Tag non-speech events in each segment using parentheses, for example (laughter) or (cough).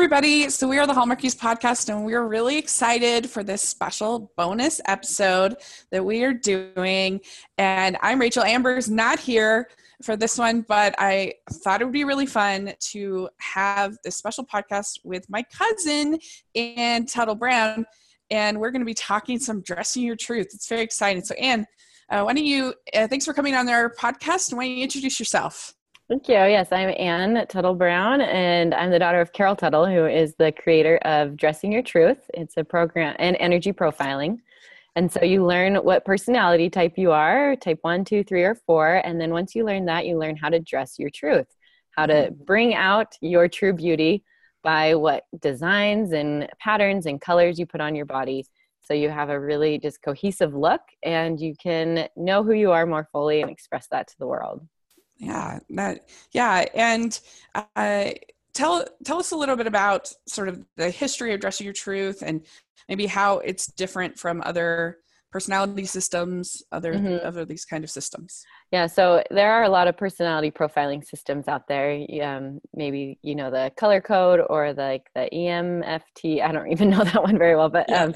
everybody. So, we are the Hallmarkies podcast, and we're really excited for this special bonus episode that we are doing. And I'm Rachel Amber's not here for this one, but I thought it would be really fun to have this special podcast with my cousin, Anne Tuttle Brown. And we're going to be talking some dressing your truth. It's very exciting. So, Ann, uh, why don't you, uh, thanks for coming on our podcast. Why don't you introduce yourself? Thank you. Yes, I'm Anne Tuttle Brown, and I'm the daughter of Carol Tuttle, who is the creator of Dressing Your Truth. It's a program and energy profiling. And so you learn what personality type you are type one, two, three, or four. And then once you learn that, you learn how to dress your truth, how to bring out your true beauty by what designs and patterns and colors you put on your body. So you have a really just cohesive look and you can know who you are more fully and express that to the world yeah that yeah and uh, tell tell us a little bit about sort of the history of dressing your truth and maybe how it's different from other personality systems other mm-hmm. other these kind of systems. Yeah so there are a lot of personality profiling systems out there. Um, maybe you know the color code or the, like the emft i don't even know (laughs) that one very well but um,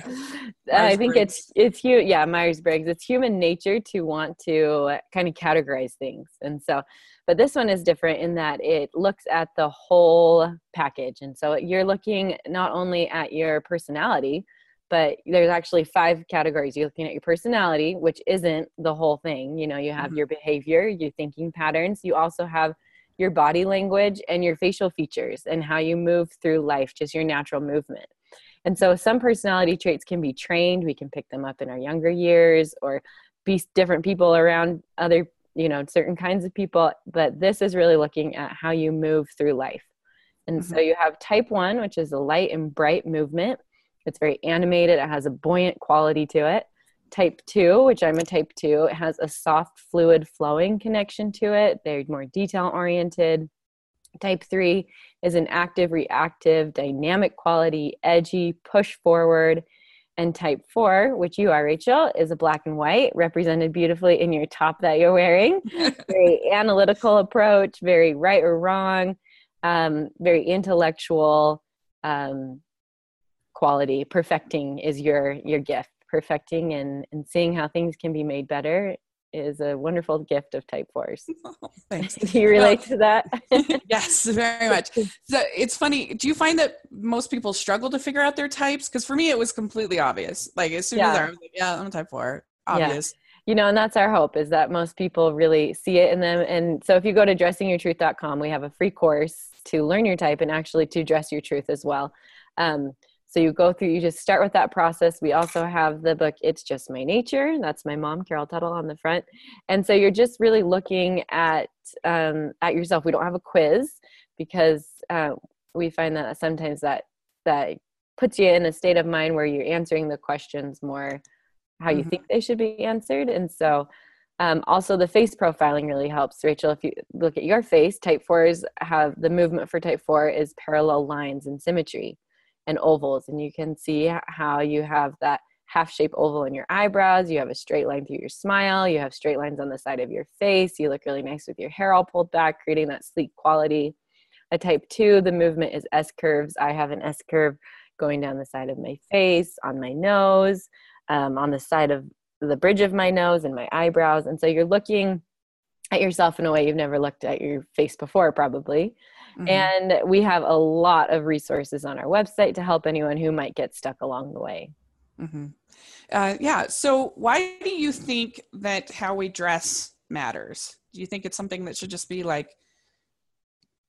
i think it's it's you yeah myers-briggs. It's human nature to want to kind of categorize things. And so but this one is different in that it looks at the whole package. And so you're looking not only at your personality but there's actually five categories. You're looking at your personality which isn't the whole thing. You know you have mm-hmm. your behavior your thinking patterns. You also have your body language and your facial features and how you move through life just your natural movement. And so some personality traits can be trained. We can pick them up in our younger years or be different people around other you know certain kinds of people but this is really looking at how you move through life. And mm-hmm. so you have type 1 which is a light and bright movement it's very animated, it has a buoyant quality to it. Type 2, which I'm a type 2, it has a soft, fluid, flowing connection to it. They're more detail oriented. Type 3 is an active, reactive, dynamic quality, edgy, push forward. And type 4, which you are, Rachel, is a black and white, represented beautifully in your top that you're wearing. (laughs) very analytical approach, very right or wrong, um, very intellectual, um, quality perfecting is your your gift perfecting and and seeing how things can be made better is a wonderful gift of type fours. (laughs) Oh, thanks. (laughs) do you relate to that? (laughs) yes, very much. So it's funny. Do you find that most people struggle to figure out their types? Because for me, it was completely obvious. Like as soon yeah. as I was like, yeah, I'm a type four. Obvious. Yeah. You know, and that's our hope is that most people really see it in them. And so if you go to dressingyourtruth.com, we have a free course to learn your type and actually to dress your truth as well. Um, so you go through, you just start with that process. We also have the book, It's Just My Nature. That's my mom, Carol Tuttle, on the front. And so you're just really looking at um, at yourself. We don't have a quiz because uh, we find that sometimes that that puts you in a state of mind where you're answering the questions more how you mm-hmm. think they should be answered. And so um, also the face profiling really helps rachel if you look at your face type fours have the movement for type four is parallel lines and symmetry and ovals and you can see how you have that half shape oval in your eyebrows you have a straight line through your smile you have straight lines on the side of your face you look really nice with your hair all pulled back creating that sleek quality. A type 2 the movement is s curves i have an s curve going down the side of my face on my nose um, on the side of the bridge of my nose and my eyebrows and so you're looking at yourself in a way you've never looked at your face before probably Mm-hmm. And we have a lot of resources on our website to help anyone who might get stuck along the way. Mm-hmm. Uh, yeah. So, why do you think that how we dress matters? Do you think it's something that should just be like,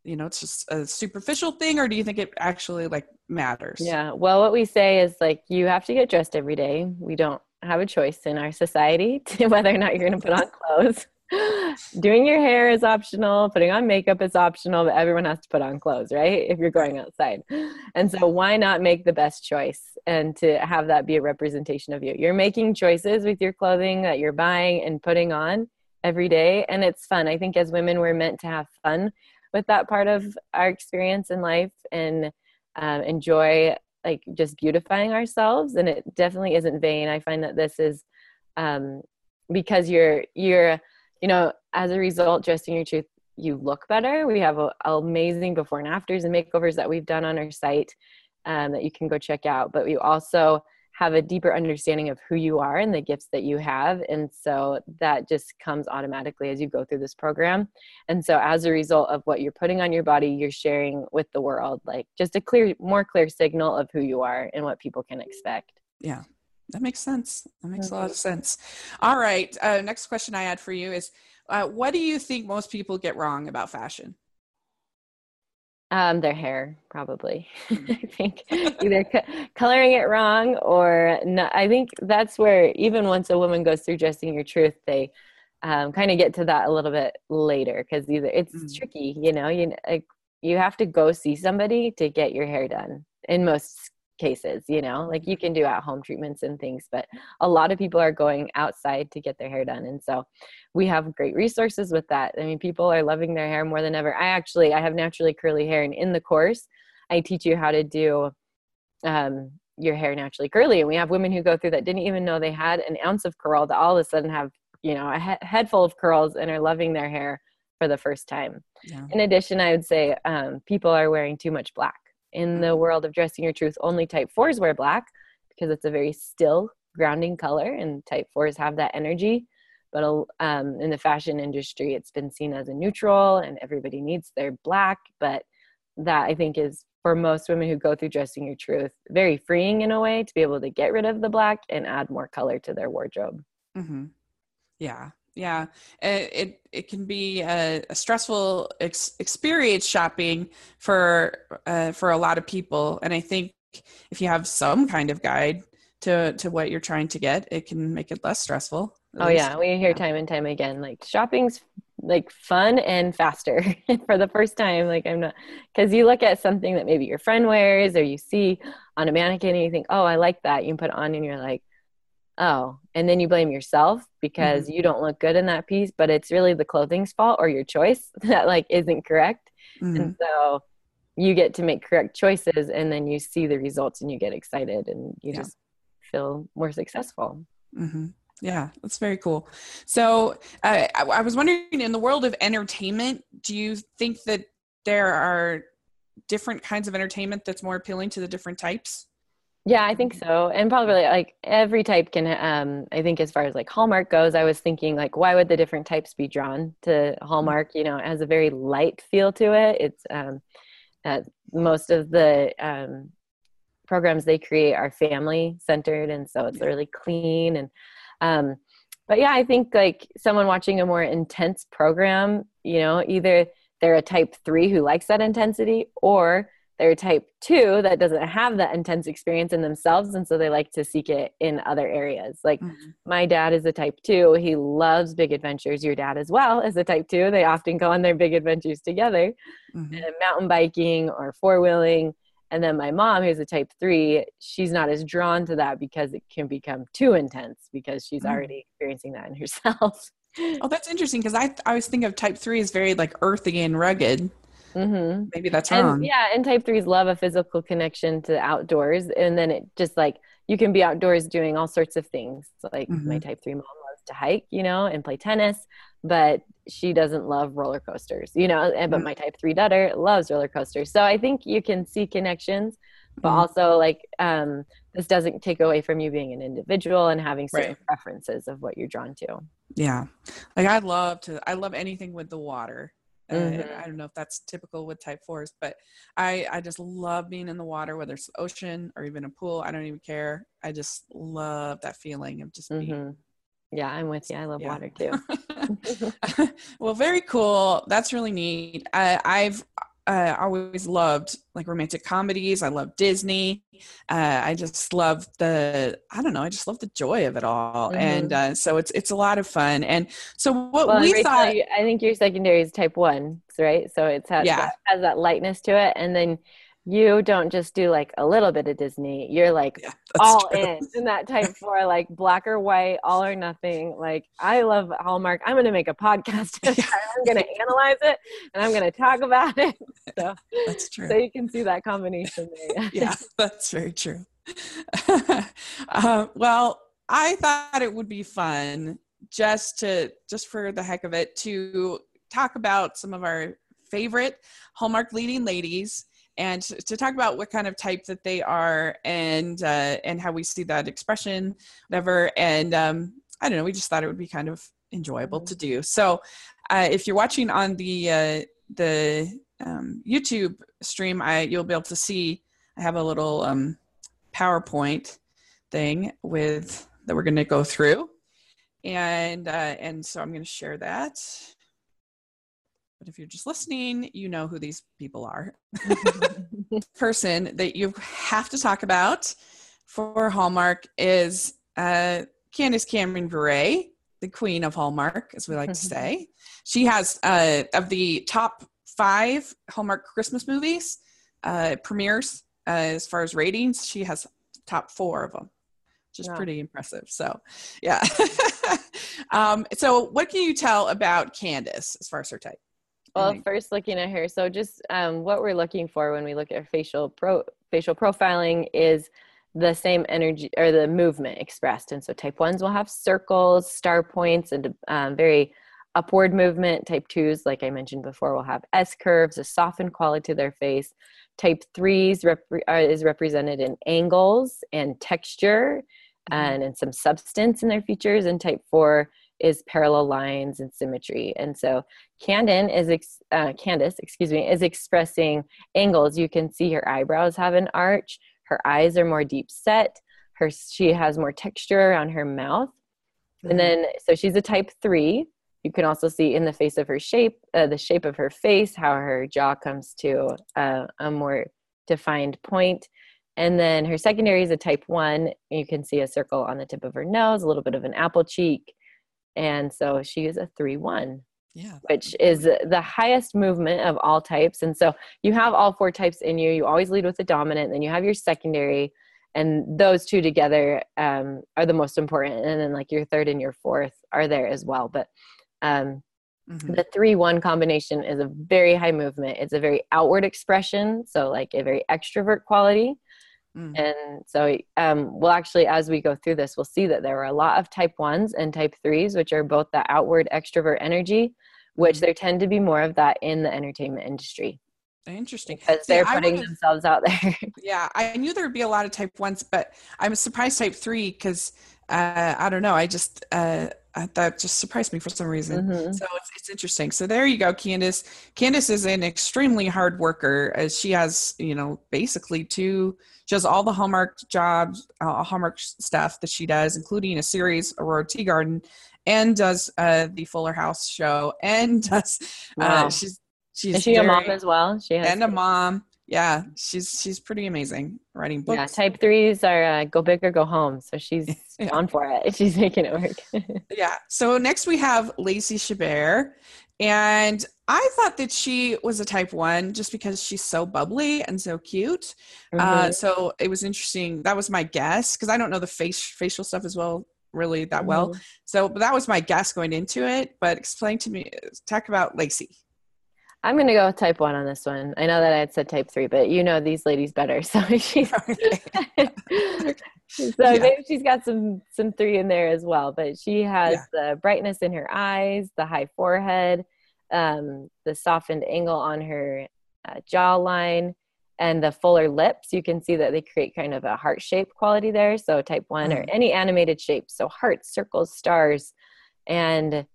you know, it's just a superficial thing, or do you think it actually like matters? Yeah. Well, what we say is like you have to get dressed every day. We don't have a choice in our society (laughs) to whether or not you're going to put on clothes. (gasps) doing your hair is optional, putting on makeup is optional, but everyone has to put on clothes, right? If you're going outside. And so why not make the best choice and to have that be a representation of you? You're making choices with your clothing that you're buying and putting on every day and it's fun. I think as women we're meant to have fun with that part of our experience in life and um, enjoy like just beautifying ourselves and it definitely isn't vain. I find that this is um, because you're you're you know, as a result, dressing your truth you look better. We have a, amazing before and afters and makeovers that we've done on our site um, that you can go check out. But we also have a deeper understanding of who you are and the gifts that you have. And so that just comes automatically as you go through this program. And so as a result of what you're putting on your body, you're sharing with the world, like just a clear, more clear signal of who you are and what people can expect. Yeah. That makes sense. That makes a lot of mm-hmm. sense. All right. Uh, next question I had for you is uh, what do you think most people get wrong about fashion? Um, their hair, probably. (laughs) Hmm. I think either co- coloring it wrong or not. I think that's where even once a woman goes through dressing your truth, they um, kind of get to that a little bit later because either it's mm. tricky, you know. You like, you have to go see somebody to get your hair done in most cases you know like you can do at home treatments and things but a lot of people are going outside to get their hair done and so we have great resources with that. I mean people are loving their hair more than ever. I actually i have naturally curly hair and in the course i teach you how to do um, your hair naturally curly and we have women who go through that didn't even know they had an ounce of curl to all of a sudden have you know a he- head full of curls and are loving their hair for the first time. Yeah. in addition i would say um, people are wearing too much black in the world of dressing your truth only type fours wear black because it's a very still grounding color and type fours have that energy. But um, in the fashion industry it's been seen as a neutral and everybody needs their black. But that i think is for most women who go through dressing your truth very freeing in a way to be able to get rid of the black and add more color to their wardrobe. Mm-hmm. yeah yeah it it, it can be a, a stressful ex- experience shopping for uh, for a lot of people and i think if you have some kind of guide to to what you're trying to get it can make it less stressful oh least. yeah we hear yeah. time and time again like shopping's like fun and faster (laughs) for the first time like i'm not because you look at something that maybe your friend wears or you see on a mannequin and you think oh i like that you put it on and you're like oh and then you blame yourself because mm-hmm. you don't look good in that piece but it's really the clothing's fault or your choice (laughs) that like isn't correct mm-hmm. and so you get to make correct choices and then you see the results and you get excited and you yeah. just feel more successful mm-hmm. yeah that's very cool so uh, I, I was wondering in the world of entertainment do you think that there are different kinds of entertainment that's more appealing to the different types yeah, I think so. And probably like every type can um I think as far as like Hallmark goes, I was thinking like why would the different types be drawn to mm-hmm. Hallmark? You know, it has a very light feel to it. It's um uh, most of the um programs they create are family centered and so it's really clean and um but yeah, I think like someone watching a more intense program, you know, either they're a type 3 who likes that intensity or they're type two that doesn't have that intense experience in themselves and so they like to seek it in other areas. Like mm-hmm. my dad is a type two. He loves big adventures. Your dad as well is a type two. They often go on their big adventures together mm-hmm. mountain biking or four-wheeling. And then my mom who's a type three she's not as drawn to that because it can become too intense because she's mm-hmm. already experiencing that in herself. Oh that's interesting because i i was thinking of type three as very like earthy and rugged Mm-hmm. Maybe that's wrong. And, yeah, and type threes love a physical connection to outdoors, and then it just like you can be outdoors doing all sorts of things. Like mm-hmm. my type three mom loves to hike, you know, and play tennis, but she doesn't love roller coasters, you know. And but mm-hmm. my type three daughter loves roller coasters, so I think you can see connections, but mm-hmm. also like um, this doesn't take away from you being an individual and having certain right. preferences of what you're drawn to. Yeah, like I love to. I love anything with the water Mm-hmm. I don't know if that's typical with type fours, but I I just love being in the water, whether it's the ocean or even a pool. I don't even care. I just love that feeling of just being. Mm-hmm. Yeah, I'm with you. I love yeah. water too. (laughs) (laughs) well, very cool. That's really neat. I, I've uh, always loved like romantic comedies. I love Disney. Uh, I just love the I don't know. I just love the joy of it all, mm-hmm. and uh, so it's it's a lot of fun. And so what well, we Rachel, thought, I think your secondary is type one, right? So it's has yeah. has that lightness to it, and then you don't just do like a little bit of Disney. You're like yeah, (laughs) all true. in in that type four, like black or white, all or nothing. Like I love Hallmark. I'm going to make a podcast. (laughs) I'm going to analyze it and I'm going to talk about (laughs) it. So that's true. So you can see that combination there. yeah, that's very true. uh, well, I thought it would be fun just to just for the heck of it to talk about some of our favorite Hallmark leading ladies and to, talk about what kind of type that they are and uh, and how we see that expression, whatever. And um, I don't know, we just thought it would be kind of enjoyable mm-hmm. to do. So uh, if you're watching on the uh, the um, YouTube stream, I you'll be able to see I have a little um, PowerPoint thing with that we're going to go through, and uh, and so I'm going to share that. But if you're just listening, you know who these people are. (laughs) (laughs) Person that you have to talk about for Hallmark is uh, Candace Cameron Bure, the queen of Hallmark, as we like to say. (laughs) She has uh, of the top five Hallmark Christmas movies uh, premieres uh, as far as ratings. She has top four of them, which is pretty impressive. So, yeah. um, so, what can you tell about Candace as far as her type? Well, first looking at her, so just um, what we're looking for when we look at facial pro facial profiling is the same energy or the movement expressed. And so type ones will have circles, star points, and um, very upward movement. Type twos, like I mentioned before, will have S curves, a softened quality to their face. Type threes rep- uh, is represented in angles and texture mm-hmm. and in some substance in their features. And type four is parallel lines and symmetry. And so Candon is ex- uh, Candace, excuse me, is expressing angles. You can see her eyebrows have an arch. Her eyes are more deep set. Her she has more texture around her mouth. Mm-hmm. And then so she's a type three. You can also see in the face of her shape, uh, the shape of her face, how her jaw comes to uh, a more defined point. And then her secondary is a type one. You can see a circle on the tip of her nose, a little bit of an apple cheek, and so she is a 3 1 yeah. which is the highest movement of all types. And so you have all four types in you. You always lead with the dominant then you have your secondary and those two together um, are the most important. And then like your third and your fourth are there as well. But um, mm-hmm. the three one combination is a very high movement. It's a very outward expression so like a very extrovert quality Mm. And so um, we'll actually, as we go through this, we'll see that there are a lot of type ones and type threes, which are both the outward extrovert energy, which mm. there tend to be more of that in the entertainment industry. Interesting. Because they're putting themselves out there. (laughs) yeah, I knew there'd be a lot of type ones, but I'm surprised type three because uh, I don't know. I just uh, that just surprised me for some reason. Mm-hmm. So it's, it's interesting. So there you go, Candace. Candace is an extremely hard worker as she has, you know, basically two she has all the Hallmark jobs, uh, Hallmark stuff that she does, including a series, Aurora Tea Garden, and does uh, the Fuller House show, and (laughs) does uh, wow. she's she's is she very, a mom as well? She has and a mom. Yeah, she's she's pretty amazing writing books. Yeah, type threes are uh, go big or go home. So she's (laughs) yeah. on for it. (laughs) She's making it work. (laughs) yeah. So next we have Lacey Chabert, and I thought that she was a type one just because she's so bubbly and so cute. Uh, mm-hmm. Uh, so it was interesting. That was my guess because I don't know the face facial stuff as well really that mm-hmm. well. So, but that was my guess going into it. But explain to me, talk about Lacey. I'm going to go with type one on this one. I know that I had said type three, but you know these ladies better. (laughs) So she's, (laughs) (laughs) so yeah. maybe she's got some, some three in there as well, but she has yeah. the brightness in her eyes, the high forehead, um, the softened angle on her uh, jawline and the fuller lips you can see that they create kind of a heart shape quality there so type one mm. or any animated shape so hearts circles stars and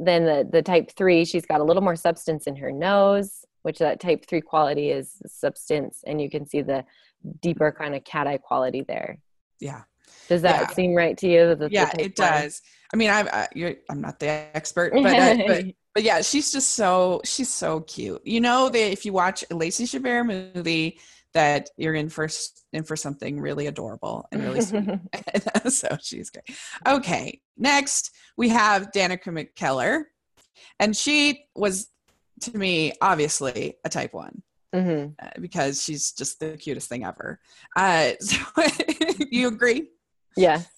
then the, the type three she's got a little more substance in her nose which that type three quality is substance and you can see the deeper kind of cat eye quality there yeah does that yeah. seem right to you the, yeah the it does i mean i'm I, am not the expert (laughs) but, uh, but but yeah, she's just so she's so cute. You know that if you watch a Lacey Chabert movie, that you're in for in for something really adorable and really sweet. (laughs) (laughs) so she's great. Okay, next we have Danica McKellar, and she was to me obviously a type one. Mm-hmm. Uh, because she's just the cutest thing ever. Uh, (laughs) so you agree? Yes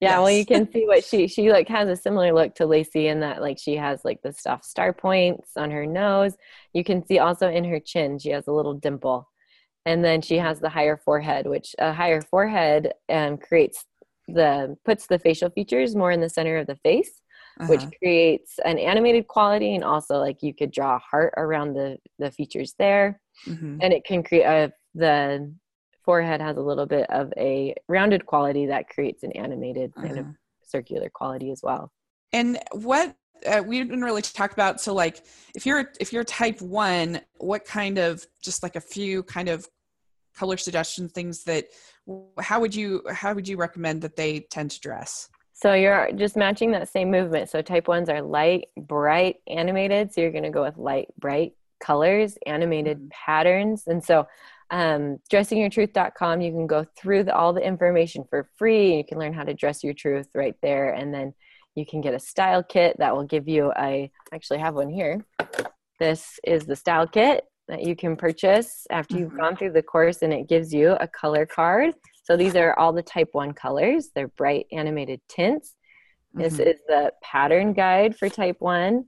yeah yes. well you can see what she she like has a similar look to lacey in that like she has like the stuffed star points on her nose you can see also in her chin she has a little dimple and then she has the higher forehead which a higher forehead um, creates the puts the facial features more in the center of the face uh-huh. which creates an animated quality and also like you could draw a heart around the the features there mm-hmm. and it can create a the forehead has a little bit of a rounded quality that creates an animated uh-huh. kind of uh-huh. circular quality as well and what uh, we didn't really talk about so like if you're if you're type one what kind of just like a few kind of color suggestion things that how would you how would you recommend that they tend to dress? So you're just matching that same movement. So type ones are light bright animated. So you're going to go with light bright colors animated mm-hmm. patterns. And so um, dressingyourtruth.com you can go through the, all the information for free. You can learn how to dress your truth right there. And then you can get a style kit that will give you a I actually have one here. This is the style kit that you can purchase after you've mm-hmm. gone through the course and it gives you a color card so these are all the type 1 colors they're bright animated tints this mm-hmm. is the pattern guide for type 1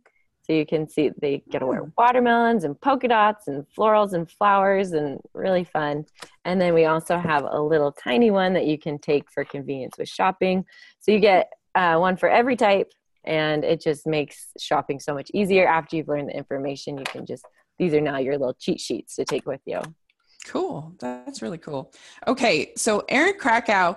so you can see they get to wear oh. watermelons and polka dots and florals and flowers and really fun. And then we also have a little tiny one that you can take for convenience with shopping. So you get uh, one for every type and it just makes shopping so much easier after you've learned the information you can just these are now your little cheat sheets to take with you cool that's really cool okay so erin krakow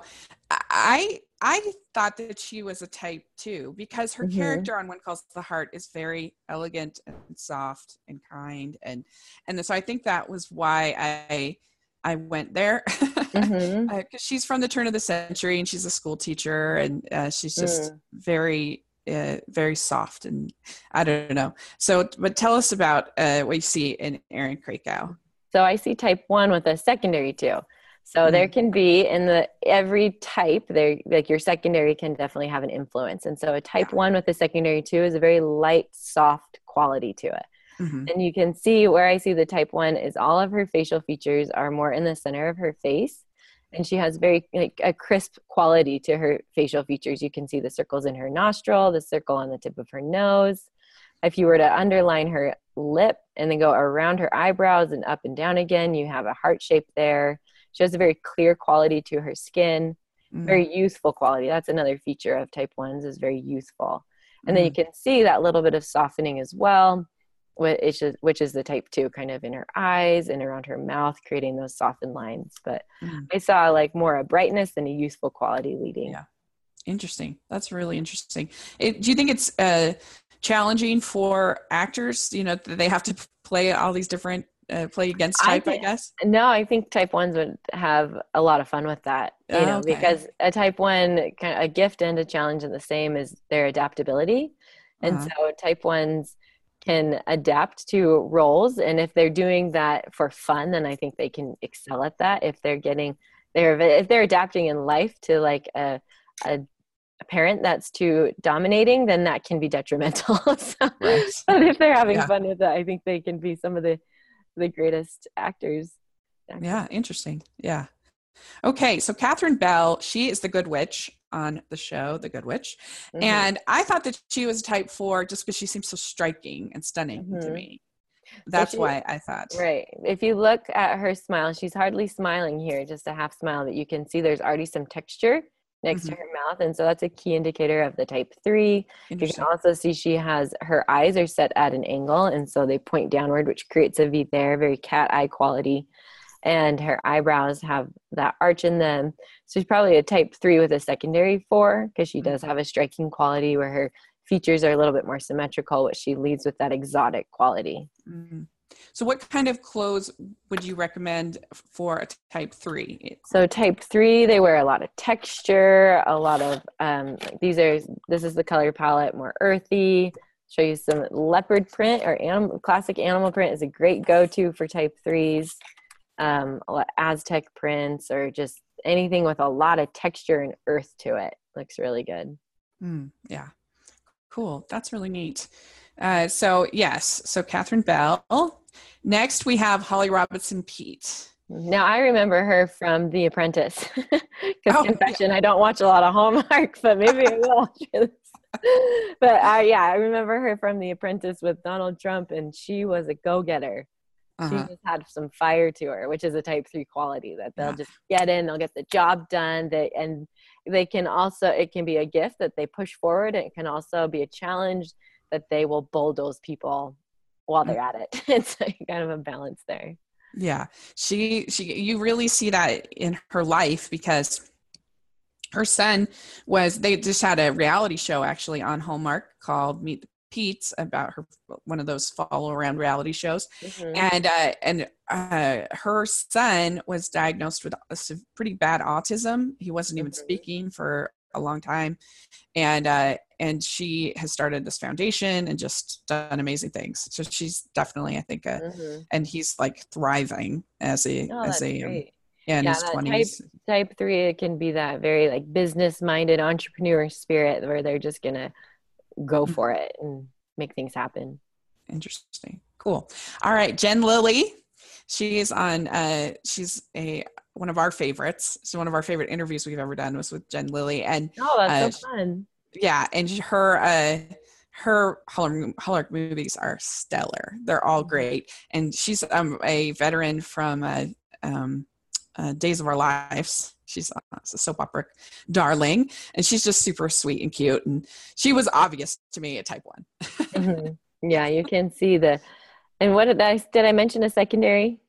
i i thought that she was a type too because her mm-hmm. character on when calls the heart is very elegant and soft and kind and and so i think that was why i I went there because mm-hmm. (laughs) uh, she's from the turn of the century and she's a school teacher and uh, she's just mm. very, uh, very soft and I don't know. So, but tell us about uh, what you see in Erin Krakow. So I see type one with a secondary two. So mm. there can be in the every type there like your secondary can definitely have an influence. And so a type yeah. one with a secondary two is a very light, soft quality to it. Mm-hmm. And you can see where I see the type one is all of her facial features are more in the center of her face. And she has very like a crisp quality to her facial features. You can see the circles in her nostril, the circle on the tip of her nose. If you were to underline her lip and then go around her eyebrows and up and down again, you have a heart shape there. She has a very clear quality to her skin, mm-hmm. very youthful quality. That's another feature of type ones is very youthful. And mm-hmm. then you mm-hmm. can see that little bit of softening as well which is which is the type two kind of in her eyes and around her mouth creating those softened lines but mm. i saw like more a brightness and a useful quality leading yeah interesting that's really interesting it, do you think it's uh, challenging for actors you know they have to play all these different uh, play against type I, think, I, guess no i think type ones would have a lot of fun with that you oh, know okay. because a type one kind of a gift and a challenge in the same is their adaptability and uh-huh. so type ones can adapt to roles and if they're doing that for fun then i think they can excel at that if they're getting they're if they're adapting in life to like a, a, a parent that's too dominating then that can be detrimental (laughs) so, right. but if they're having yeah. fun with it i think they can be some of the the greatest actors, actors. yeah interesting yeah okay so catherine bell she is the good witch on the show, The Good Witch. Mm-hmm. And I thought that she was a type four just because she seems so striking and stunning mm-hmm. to me. That's she, why I thought. Right. If you look at her smile, she's hardly smiling here, just a half smile that you can see there's already some texture next mm-hmm. to her mouth. And so that's a key indicator of the type three. You can also see she has her eyes are set at an angle. And so they point downward, which creates a V there, very cat eye quality and her eyebrows have that arch in them. So she's probably a type three with a secondary four because she does mm-hmm. have a striking quality where her features are a little bit more symmetrical, which she leads with that exotic quality. Mm-hmm. So, what kind of clothes would you recommend for a type three? So, type three, they wear a lot of texture, a lot of um, these are this is the color palette, more earthy. Show you some leopard print or animal, classic animal print is a great go to for type threes um, Aztec prints or just anything with a lot of texture and earth to it. Looks really good. Mm, yeah. Cool. That's really neat. Uh, so, yes. So, Catherine Bell. Next, we have Holly Robinson Peete. Now, I remember her from The Apprentice. (laughs) Because, oh, confession, yeah. I don't watch a lot of Hallmark, but maybe I will (laughs) but uh, yeah, I remember her from The Apprentice with Donald Trump, and she was a go getter uh-huh. she just had some fire to her which is a type three quality that they'll yeah. just get in they'll get the job done they and they can also it can be a gift that they push forward it can also be a challenge that they will bulldoze people while they're at it (laughs) it's like kind of a balance there yeah she she you really see that in her life because her son was they just had a reality show actually on hallmark called meet the Peetes about her one of those follow around reality shows, mm-hmm. and uh, and uh, her son was diagnosed with a pretty bad autism. He wasn't even mm-hmm. speaking for a long time, and uh, and she has started this foundation and just done amazing things. So she's definitely, I think, a, mm-hmm. and he's like thriving as a oh, as a. Um, yeah, in yeah, his 20s. Type, type three, it can be that very like business minded entrepreneur spirit where they're just gonna go mm-hmm. for it and make things happen. Interesting. Cool. All right, Jen Lilly. She's on uh she's a one of our favorites. So one of our favorite interviews we've ever done was with Jen Lilly. And oh, that's uh, so fun. Yeah, and her uh her Hallmark movies are stellar. They're all mm-hmm. great. And she's um, a veteran from uh, um, uh, Days of Our Lives. She's a soap opera darling, and she's just super sweet and cute. And she was obvious to me at Type One. (laughs) mm-hmm. Yeah, you can see the. And what did I did I mention a secondary?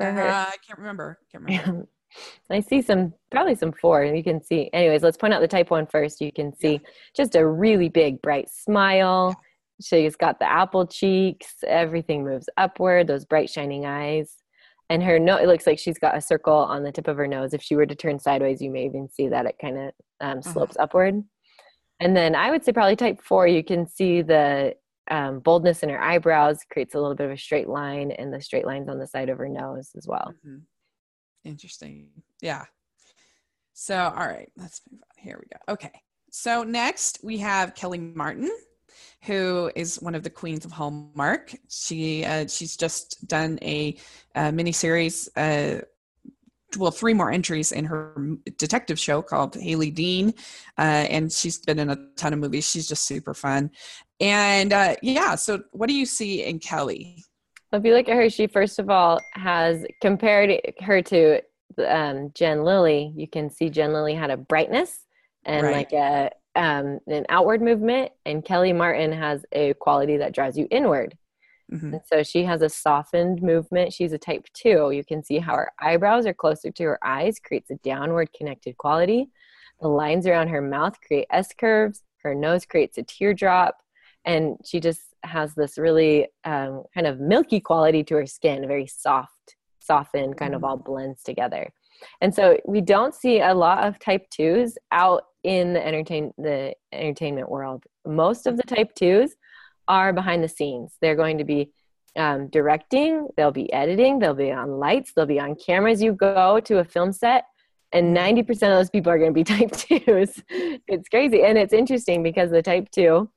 Uh, I can't remember. Can't remember. (laughs) I see some, probably some four. You can see. Anyways, let's point out the type one first. You can see yeah. just a really big, bright smile. Yeah. She's got the apple cheeks. Everything moves upward. Those bright, shining eyes and her nose it looks like she's got a circle on the tip of her nose. If she were to turn sideways you may even see that it kind of um, uh-huh. slopes uh-huh. upward. And then i would say probably type four you can see the um, boldness in her eyebrows creates a little bit of a straight line and the straight lines on the side of her nose as well. Mm-hmm. interesting. Yeah. So all right let's move on. Here we go. Okay. So next we have kellie martin who is one of the queens of Hallmark. She uh, she's just done a, a mini series. Uh, well, three more entries in her detective show called Hailey Dean, uh, and she's been in a ton of movies. She's just super fun, and uh, yeah. So, what do you see in Kellie? If you look at her, she first of all has compared her to um, Jen Lilly. You can see Jen Lilly had a brightness and right. like a um, an outward movement, and Kellie Martin has a quality that draws you inward. Mm-hmm. And so she has a softened movement. She's a type two. You can see how her eyebrows are closer to her eyes, creates a downward connected quality. The lines around her mouth create S curves. Her nose creates a teardrop. And she just has this really um, kind of milky quality to her skin, very soft, softened, kind mm-hmm. of all blends together. And so we don't see a lot of type twos out in the entertain the entertainment world. Most of the type twos are behind the scenes. They're going to be um, directing, they'll be editing, they'll be on lights, they'll be on cameras. You go to a film set, and 90% of those people are going to be (laughs) type twos. it's crazy. And it's interesting because the type two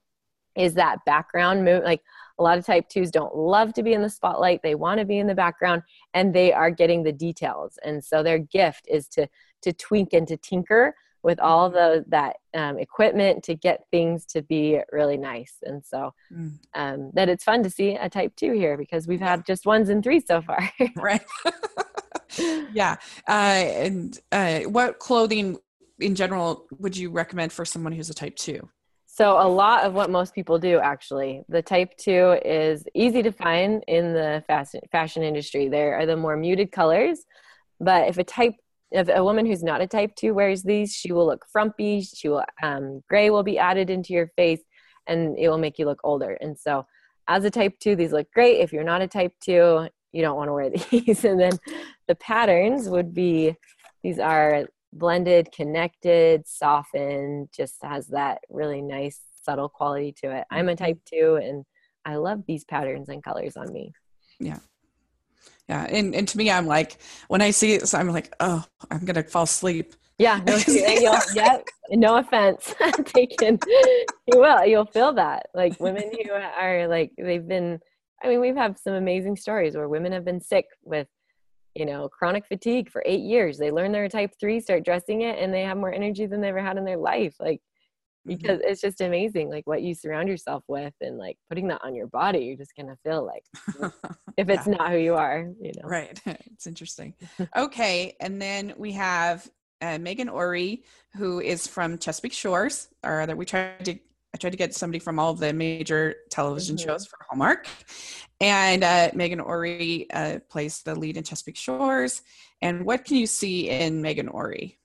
is that background move. Like a lot of type twos don't love to be in the spotlight, they want to be in the background, and they are getting the details. And so their gift is to to tweak and to tinker with all the that um, equipment to get things to be really nice. And so mm. um, that it's fun to see a type two here because we've had just ones and threes so far. (laughs) Right. (laughs) Yeah. Uh, and uh, what clothing in general would you recommend for someone who's a type two so a lot of what most people do actually the type 2 is easy to find in the fashion fashion industry. There are the more muted colors but if a type if a woman who's not a type 2 wears these she will look frumpy she will um, gray will be added into your face and it will make you look older. And so as a type 2 these look great. If you're not a type 2 you don't want to wear (laughs) these. And then the patterns would be these are blended connected softened just has that really nice subtle quality to it. I'm a mm-hmm. type 2 and i love these patterns and colors on me. Yeah. Yeah and, and to me i'm like when i see it i'm like oh i'm gonna fall asleep. Yeah no, (laughs) yeah no offense (laughs) taken you will you'll feel that. Like women who are like they've been i mean we've had some amazing stories where women have been sick with you know chronic fatigue for eight years. They learn their type three start dressing it and they have more energy than they ever had in their life. Like Mm-hmm. because it's just amazing like what you surround yourself with and like putting that on your body you're just gonna feel like (laughs) if it's yeah. not who you are you know? Right. (laughs) It's interesting. Okay and then we have uh, Meghan Ory, who is from Chesapeake Shores, or that we tried to I tried to get somebody from all of the major television mm-hmm. shows for Hallmark. And uh, Meghan Ory uh, plays the lead in Chesapeake Shores. And what can you see in Meghan Ory?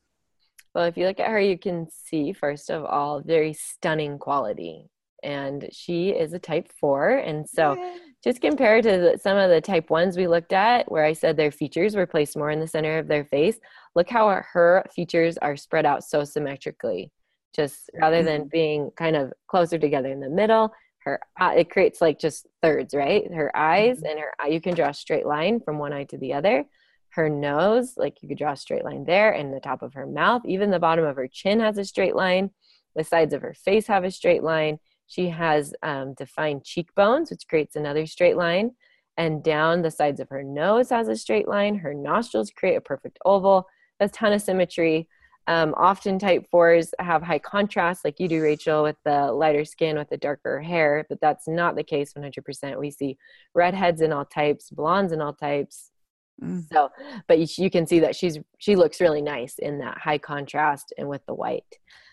Well, if you look at her, you can see, first of all, very stunning quality. And she is a type four. And so, yeah. just compared to the, some of the type ones we looked at, where I said their features were placed more in the center of their face, look how her features are spread out so symmetrically just rather than mm-hmm. being kind of closer together in the middle her eye, it creates like just thirds right? Her eyes mm-hmm. and her eye you can draw a straight line from one eye to the other. Her nose like you could draw a straight line there and the top of her mouth. Even the bottom of her chin has a straight line. The sides of her face have a straight line. She has um, defined cheekbones which creates another straight line. And down the sides of her nose has a straight line. Her nostrils create a perfect oval. A ton of symmetry um, often type fours have high contrast, like you do, Rachel, with the lighter skin with the darker hair, but that's not the case 100%. We see redheads in all types, blondes in all types. Mm. So, but you, you can see that she's she looks really nice in that high contrast and with the white.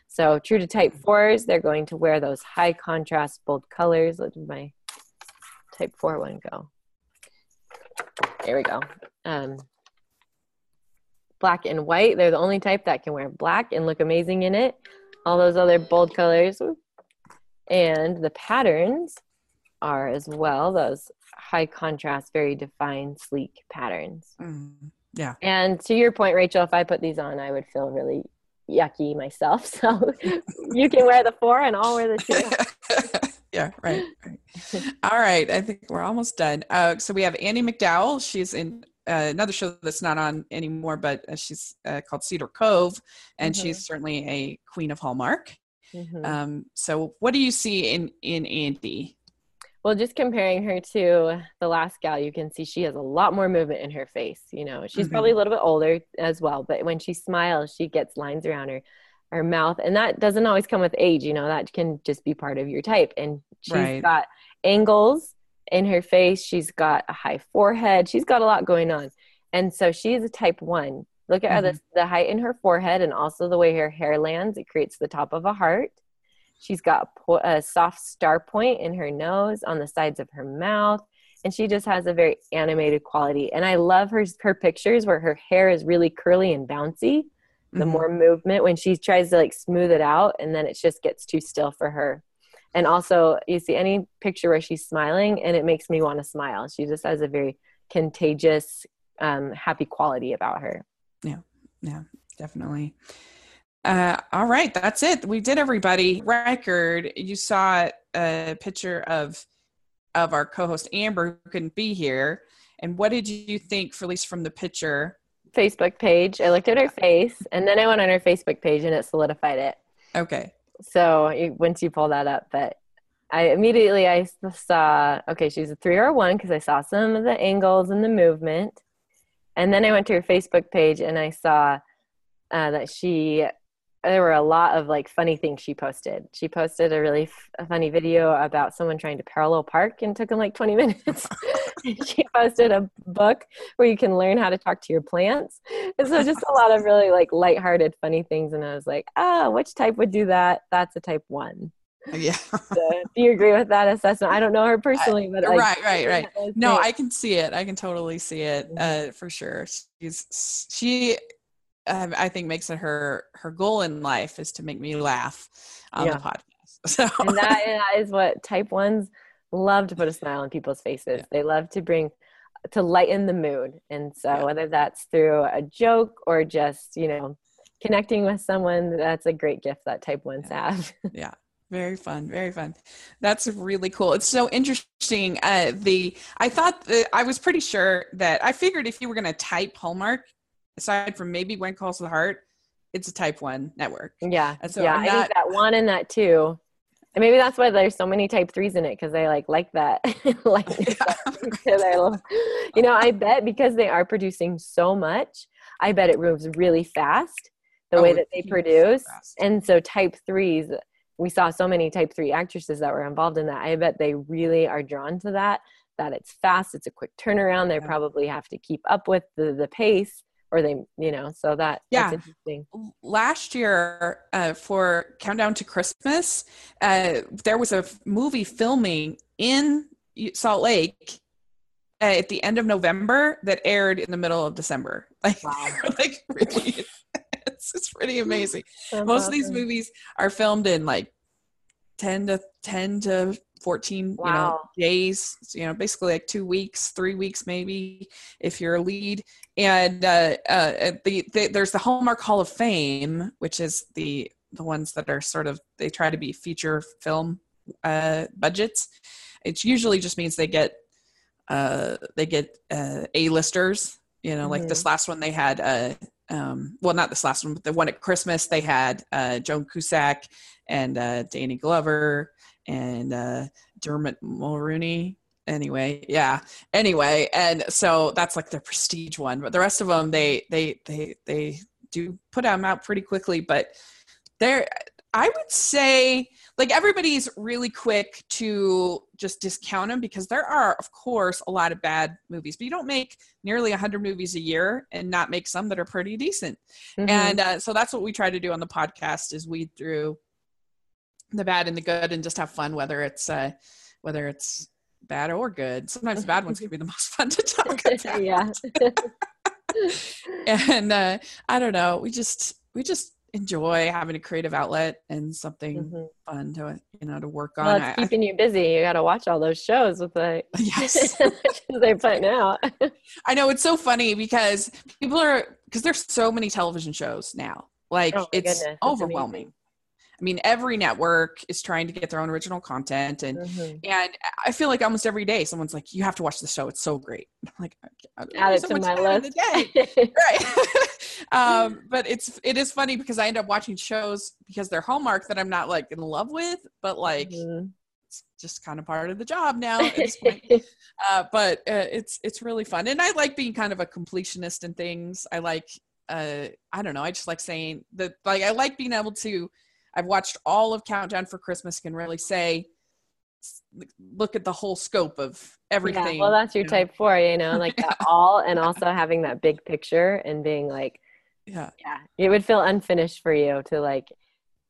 So, true to type fours, they're going to wear those high contrast bold colors. Let my type four one go. There we go. Um, black and white. They're the only type that can wear black and look amazing in it. All those other bold colors. And the patterns are as well those high contrast, very defined, sleek patterns. Mm, yeah. And to your point, Rachel, if I put these on, I would feel really yucky myself. (laughs) So you can wear the four and I'll wear the two. (laughs) yeah, right, right. All right. I think we're almost done. Uh, so we have Andie MacDowell. She's in uh, another show that's not on anymore, but uh, she's uh, called Cedar Cove, and mm-hmm. she's certainly a queen of Hallmark. Mm-hmm. Um, so, what do you see in in Andie? Well, just comparing her to the last gal, you can see she has a lot more movement in her face. You know, she's mm-hmm. probably a little bit older as well, but when she smiles, she gets lines around her her mouth, and that doesn't always come with age. You know, that can just be part of your type. And she's right. got angles in her face. She's got a high forehead. She's got a lot going on. And so she's a type one. Look at mm-hmm. the, the height in her forehead and also the way her hair lands. It creates the top of a heart. She's got a soft star point in her nose, on the sides of her mouth, and she just has a very animated quality. And I love her her pictures where her hair is really curly and bouncy. The mm-hmm. more movement when she tries to like smooth it out, and then it just gets too still for her and also you see any picture where she's smiling and it makes me want to smile. She just has a very contagious um, happy quality about her. Yeah yeah definitely. Uh, all right that's it. We did everybody record. You saw a picture of of our co-host amber who couldn't be here. And what did you think for at least from the picture? Facebook page. I looked at her face and then i went on her facebook page and it solidified it. Okay so once you pull that up, but I immediately I saw okay, she's a three or one because I saw some of the angles and the movement, and then I went to her Facebook page and I saw uh, that she there were a lot of like funny things she posted. She posted a really f- funny video about someone trying to parallel park and took them like 20 (laughs) minutes. she posted a book where you can learn how to talk to your plants. And so just a lot of really like lighthearted, funny things. And I was like, ah, oh, which type would do that? That's a type one. Yeah. so, do you agree with that assessment? I don't know her personally, but like, right, right, right. No, I can see it. I can totally see it uh, for sure. She's she I think makes it her her goal in life is to make me laugh on yeah. the podcast. (laughs) So. and that is what type ones love to put a smile on people's faces. Yeah. They love to bring to lighten the mood. And so yeah. whether that's through a joke or just, you know, connecting with someone, that's a great gift that type ones have. (laughs) yeah. Very fun, very fun. That's really cool. It's so interesting. Uh, the I thought that I was pretty sure that I figured if you were going to type Hallmark, aside from maybe When Calls to the Heart, it's a type one network. Yeah. And so yeah, not, I think that one and that two. And maybe that's why there's so many type threes in it because they like like that. (laughs) like (laughs) yeah. you know, I bet because they are producing so much, I bet it moves really fast the oh, way that they produce. And so type threes, we saw so many type three actresses that were involved in that. I bet they really are drawn to that, that it's fast, it's a quick turnaround. They yeah. probably have to keep up with the, the pace or they you know so that yeah. that's interesting. Last year uh, for countdown to christmas uh, there was a movie filming in salt lake uh, at the end of november that aired in the middle of december. (laughs) Like, Wow. (laughs) like really it's, it's pretty amazing. (laughs) That's most of these movies are filmed in like 10 to 10 to 14 you know days you know basically like two weeks three weeks maybe if you're a lead and uh, uh the, the there's the hallmark hall of fame which is the the ones that are sort of they try to be feature film uh budgets. It usually just means they get uh they get uh a-listers you know like this last one they had uh um well not this last one but the one at christmas they had uh joan cusack and uh danny glover and uh dermot mulroney anyway yeah anyway and so that's like the prestige one but the rest of them they they they they do put them out pretty quickly but they're i would say like everybody's really quick to just discount them because there are of course a lot of bad movies but you don't make nearly 100 movies a year and not make some that are pretty decent Mhm. and uh, so that's what we try to do on the podcast is weed through the bad and the good and just have fun whether it's uh whether it's bad or good. Sometimes bad ones can be the (laughs) most fun to talk (laughs) about. Yeah (laughs) and uh i don't know we just we just enjoy having a creative outlet and something Mhm. fun to you know to work on well I- it's I- keeping you busy. You got to watch all those shows with the yes. they're putting out. I know it's so funny because people are because there's so many television shows now. Like Oh it's goodness, it's overwhelming. I mean, every network is trying to get their own original content, and Mhm. and I feel like almost every day someone's like, "You have to watch the show; it's so great." (laughs) I'm like, I don't add it so to much my list day. (laughs) right? (laughs) um, but it's it is funny because I end up watching shows because they're Hallmark that I'm not like in love with, but like Mhm. it's just kind of part of the job now at this point uh, but uh, it's it's really fun and i like being kind of a completionist in things i like uh, i don't know i just like saying that like i like being able to i've watched all of countdown for christmas can really say look at the whole scope of everything Yeah, well, that's your you know? type four, you know, like that (laughs) all, and also having that big picture and being like, yeah yeah, it would feel unfinished for you to like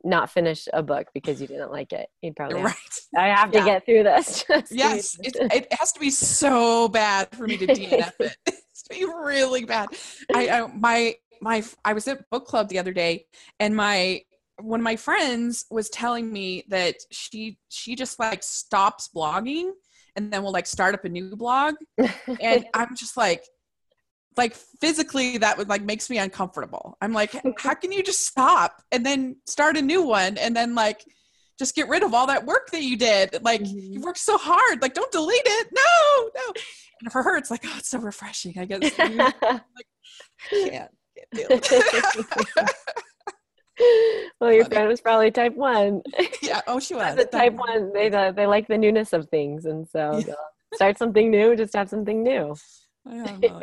not finish a book because you didn't like it. You'd probably, right (laughs) I have to Yeah. get through this. (laughs) yes it, it has to be so bad for me to dnf it it has to be really bad I, I my my I was at book club the other day and my one of my friends was telling me that she she just like stops blogging and then will like start up a new blog and (laughs) I'm just like like physically that would like makes me uncomfortable. I'm like how can you just stop and then start a new one and then like just get rid of all that work that you did. Like Mhm. you worked so hard. Like don't delete it. No, no. And for her it's like oh it's so refreshing. I guess (laughs) you can't, can't do it. (laughs) (laughs) well, your friend was probably type one. (laughs) yeah. Oh, she (laughs) was. the type one, they they like the newness of things, and so Yeah. start something new, just have something new. Yeah, I'm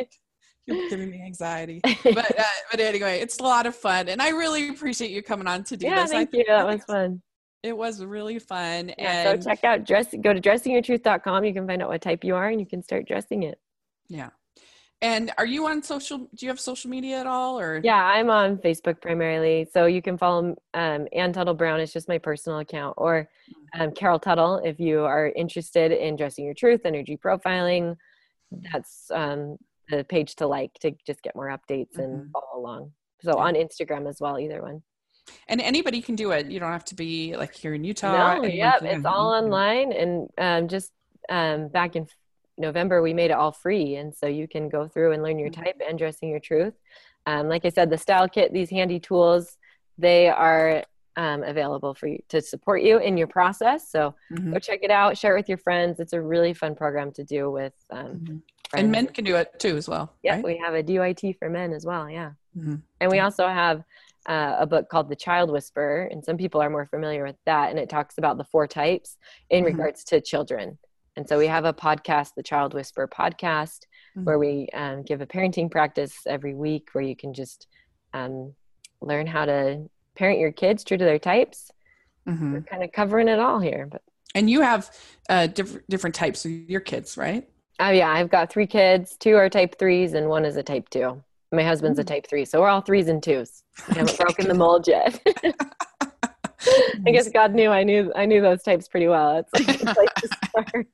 you're giving me anxiety. But uh, but anyway, it's a lot of fun, and I really appreciate you coming on to do yeah, this. I thank think- you. That was fun. It was really fun, Yeah, and so check out dress. Go to dressingyourtruth.com. You can find out what type you are, and you can start dressing it. yeah. And are you on social? Do you have social media at all, or Yeah, I'm on Facebook primarily, so you can follow um, Anne Tuttle Brown. It's just my personal account, or um, Carol Tuttle if you are interested in dressing your truth, energy profiling. That's um, the page to like to just get more updates and Mhm. follow along. So on Instagram as well, either one. And anybody can do it. You don't have to be like here in Utah. no, yep, it's all Mhm. online, and um, just um, back in November we made it all free, and so you can go through and learn your Mhm. type and dressing your truth. Um, like I said, the style kit, these handy tools, they are um, available for you to support you in your process. So Mhm. go check it out, share it with your friends. It's a really fun program to do with um, Mhm. And men can do it too, as well. Yeah, right? we have a DYT for men as well. Yeah. Mhm. And we also have uh, a book called The Child Whisperer, and some people are more familiar with that. And it talks about the four types in Mhm. regards to children. And so we have a podcast, the Child Whisper podcast, where we um, give a parenting practice every week where you can just um, learn how to parent your kids true to their types. Mhm. We're kind of covering it all here. But And you have uh, different different types of your kids, right? oh, yeah, I've got three kids. Two are type threes, and one is a type two. My husband's a type three, so we're all threes and twos. I haven't broken the mold yet. (laughs) I guess God knew I knew I knew those types pretty well. It's like a place to start.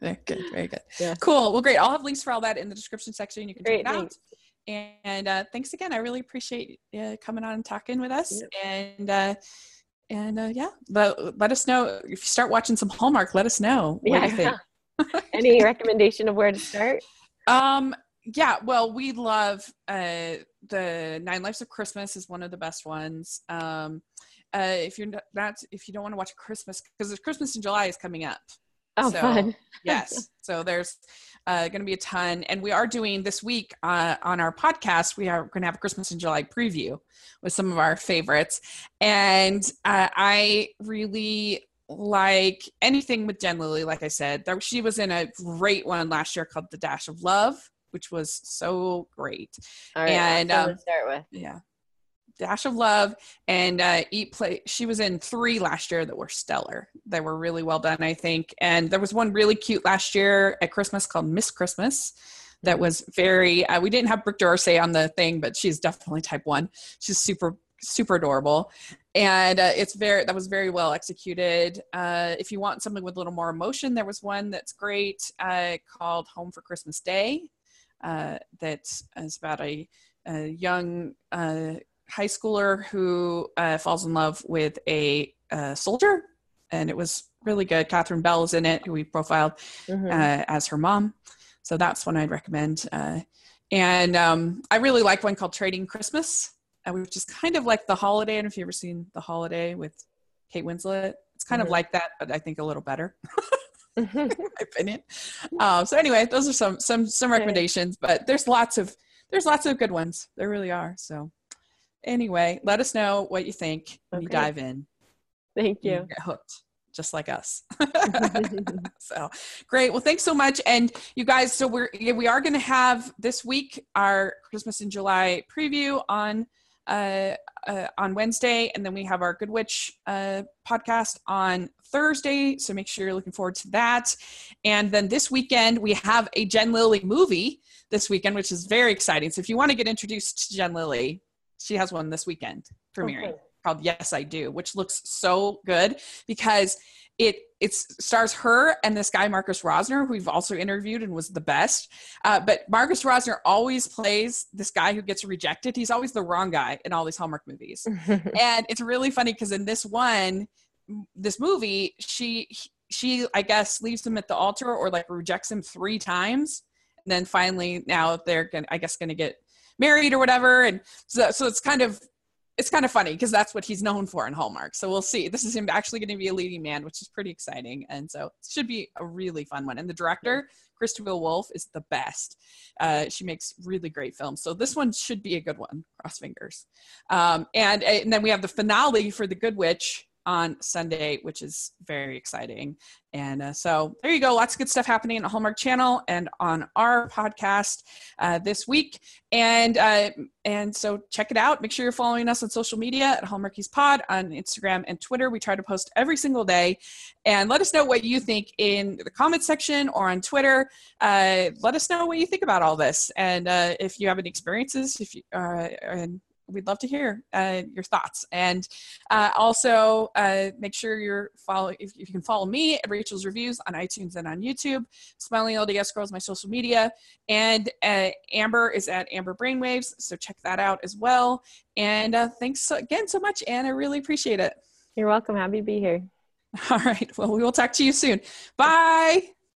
Very good, very good. Yeah. Cool. Well, great. I'll have links for all that in the description section. You can great, check it thanks. out. And uh, thanks again. I really appreciate uh, coming on and talking with us. Yep. And uh, and uh, yeah, let, let us know if you start watching some Hallmark. Let us know what yeah. you think. (laughs) Any recommendation of where to start? Um, yeah, well, we love uh, the Nine Lives of Christmas is one of the best ones. Um, uh, if you're not, if you don't want to watch Christmas, because there's Christmas in July is coming up. Oh, so, fun! (laughs) yes, so there's uh, going to be a ton, and we are doing this week uh, on our podcast. We are going to have a Christmas in July preview with some of our favorites, and uh, I really like anything with Jen Lilley. Like I said, there, she was in a great one last year called The Dash of Love which was so great. All right, and um, start with yeah, Dash of Love and uh, Eat Play. She was in three last year that were stellar. They were really well done, I think. And there was one really cute last year at Christmas called Miss Christmas. That was very. Uh, we didn't have Brooke D'Orsay on the thing, but she's definitely type one. She's super super adorable and uh, it's very that was very well executed uh, if you want something with a little more emotion there was one that's great uh, called home for christmas day uh, that is about a, a young uh, high schooler who uh, falls in love with a, a, soldier, and it was really good. Catherine Bell is in it, who we profiled mm-hmm. Uh, as her mom. So that's one I'd recommend. Uh, and um, I really like one called Trading Christmas, uh, which is kind of like The Holiday. And if you've ever seen The Holiday with Kate Winslet. It's kind mm-hmm. of like that, but I think a little better. (laughs) (laughs) my opinion. Um, so anyway, those are some some some recommendations, but there's lots of there's lots of good ones. There really are. So anyway, let us know what you think when okay. you dive in. Thank you. you get hooked just like us. (laughs) (laughs) so great. Well, thanks so much. And you guys, so we're we are going to have this week our Christmas in July preview on uh, uh, on Wednesday, and then we have our Good Witch uh, podcast on Thursday. So make sure you're looking forward to that. And then this weekend we have a Jen Lilley movie this weekend, which is very exciting. So if you want to get introduced to Jen Lilley, she has one this weekend premiering okay. called Yes I Do, which looks so good because it it stars her and this guy Marcus Rosner, who we've also interviewed and was the best. Uh, but Marcus Rosner always plays this guy who gets rejected. He's always the wrong guy in all these Hallmark movies, (laughs) and it's really funny because in this one, this movie, she she I guess leaves him at the altar or like rejects him three times, and then finally now they're gonna I guess gonna get married or whatever, and so so it's kind of it's kind of funny because that's what he's known for in Hallmark. So we'll see. This is him actually going to be a leading man, which is pretty exciting. And so it should be a really fun one. And the director, Christie Will Wolf, is the best. Uh, she makes really great films. So this one should be a good one. Cross fingers. Um, and, and then we have the finale for The Good Witch on Sunday, which is very exciting. And uh, so there you go. Lots of good stuff happening on Hallmark Channel and on our podcast uh, this week. And uh, and so check it out. Make sure you're following us on social media at Hallmarkies Pod on Instagram and Twitter. We try to post every single day. And let us know what you think in the comment section or on Twitter. Uh, let us know what you think about all this. And uh, if you have any experiences, if you uh, and we'd love to hear uh, your thoughts. And uh, also uh, make sure you're follow if, if, you can follow me at Rachel's Reviews on iTunes and on YouTube. Smiling LDS Girl is my social media, and uh, Amber is at Amber Brainwaves. So check that out as well. And uh, thanks so, again so much, Anne. I really appreciate it. You're welcome. Happy to be here. (laughs) All right. Well, we will talk to you soon. Bye.